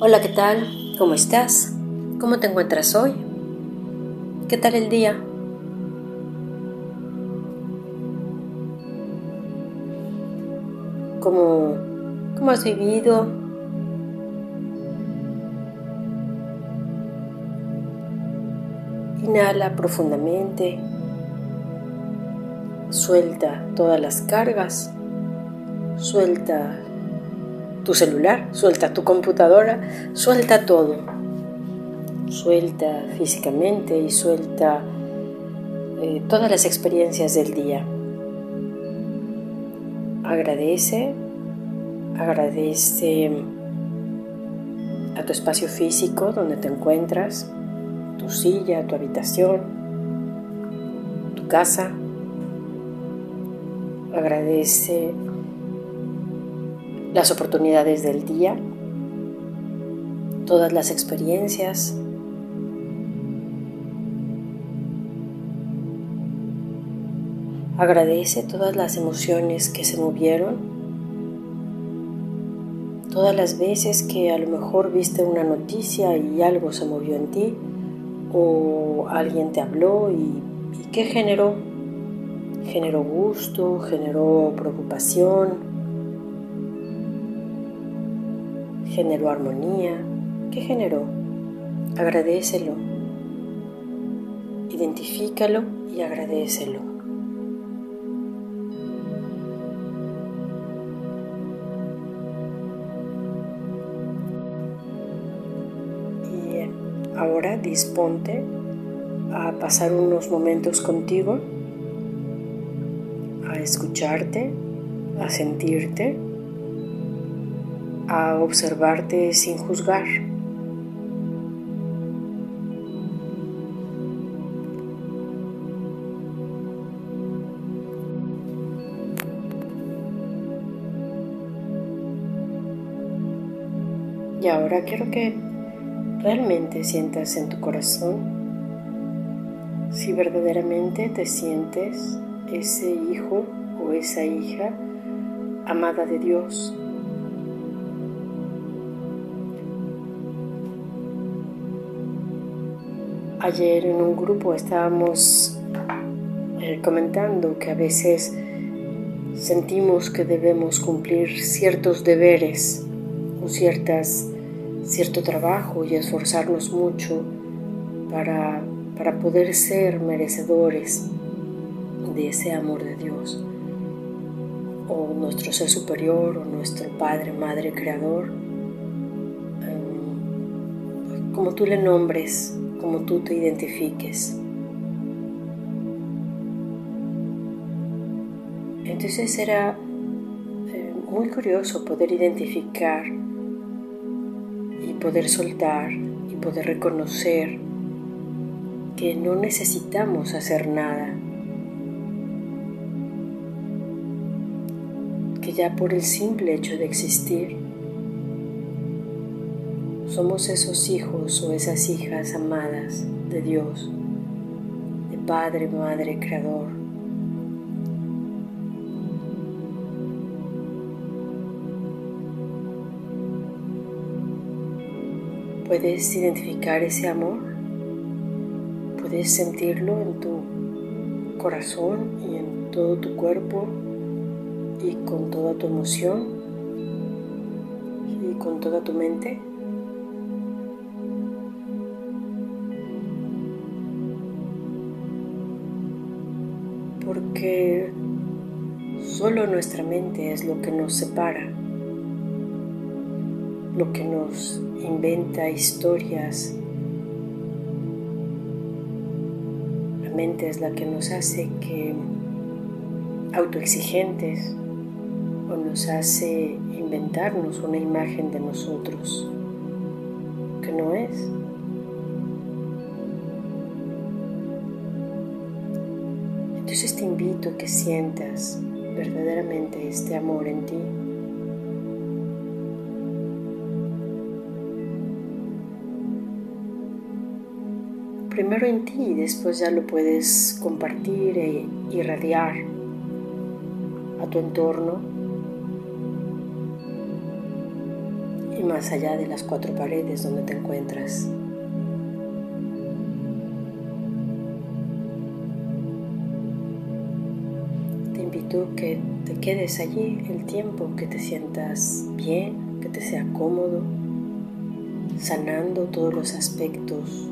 Hola, ¿qué tal? ¿Cómo estás? ¿Cómo te encuentras hoy? ¿Qué tal el día? ¿Cómo, cómo has vivido? Inhala profundamente. Suelta todas las cargas. Suelta tu celular, suelta tu computadora, suelta todo. Suelta físicamente y suelta eh, todas las experiencias del día. Agradece, agradece a tu espacio físico donde te encuentras, tu silla, tu habitación, tu casa. Agradece las oportunidades del día, todas las experiencias. Agradece todas las emociones que se movieron, todas las veces que a lo mejor viste una noticia y algo se movió en ti, o alguien te habló y, y qué generó. Generó gusto, generó preocupación, generó armonía, ¿qué generó? Agradecelo, identifícalo y agradecelo. Y ahora disponte a pasar unos momentos contigo, a escucharte, a sentirte a observarte sin juzgar. Y ahora quiero que realmente sientas en tu corazón si verdaderamente te sientes ese hijo o esa hija amada de Dios Ayer en un grupo estábamos eh, comentando que a veces sentimos que debemos cumplir ciertos deberes o ciertas, cierto trabajo y esforzarnos mucho para, para poder ser merecedores de ese amor de Dios. O nuestro ser superior o nuestro Padre, Madre, Creador, em, como tú le nombres, como tú te identifiques. Entonces era eh, muy curioso poder identificar y poder soltar y poder reconocer que no necesitamos hacer nada, que ya por el simple hecho de existir somos esos hijos o esas hijas amadas de Dios, de Padre, Madre, Creador. ¿Puedes identificar ese amor? ¿Puedes sentirlo en tu corazón y en todo tu cuerpo y con toda tu emoción y con toda tu mente? Porque solo nuestra mente es lo que nos separa, lo que nos inventa historias. La mente es la que nos hace que autoexigentes o nos hace inventarnos una imagen de nosotros Entonces te invito a que sientas verdaderamente este amor en ti. Primero en ti y después ya lo puedes compartir e irradiar a tu entorno. y más allá de las cuatro paredes donde te encuentras. A que te quedes allí el tiempo que te sientas bien, que te sea cómodo, sanando todos los aspectos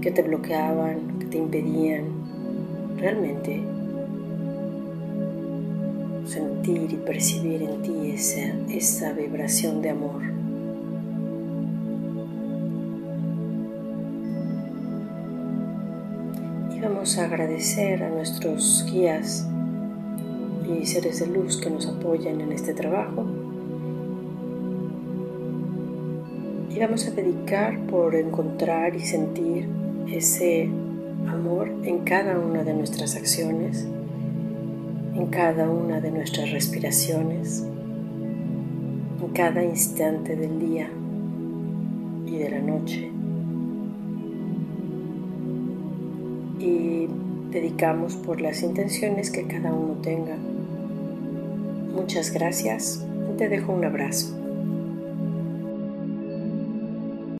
que te bloqueaban, que te impedían realmente sentir y percibir en ti esa, esa vibración de amor. Y vamos a agradecer a nuestros guías y seres de luz que nos apoyan en este trabajo. Y vamos a dedicar por encontrar y sentir ese amor en cada una de nuestras acciones en cada una de nuestras respiraciones, en cada instante del día y de la noche. Y dedicamos por las intenciones que cada uno tenga. Muchas gracias. Te dejo un abrazo.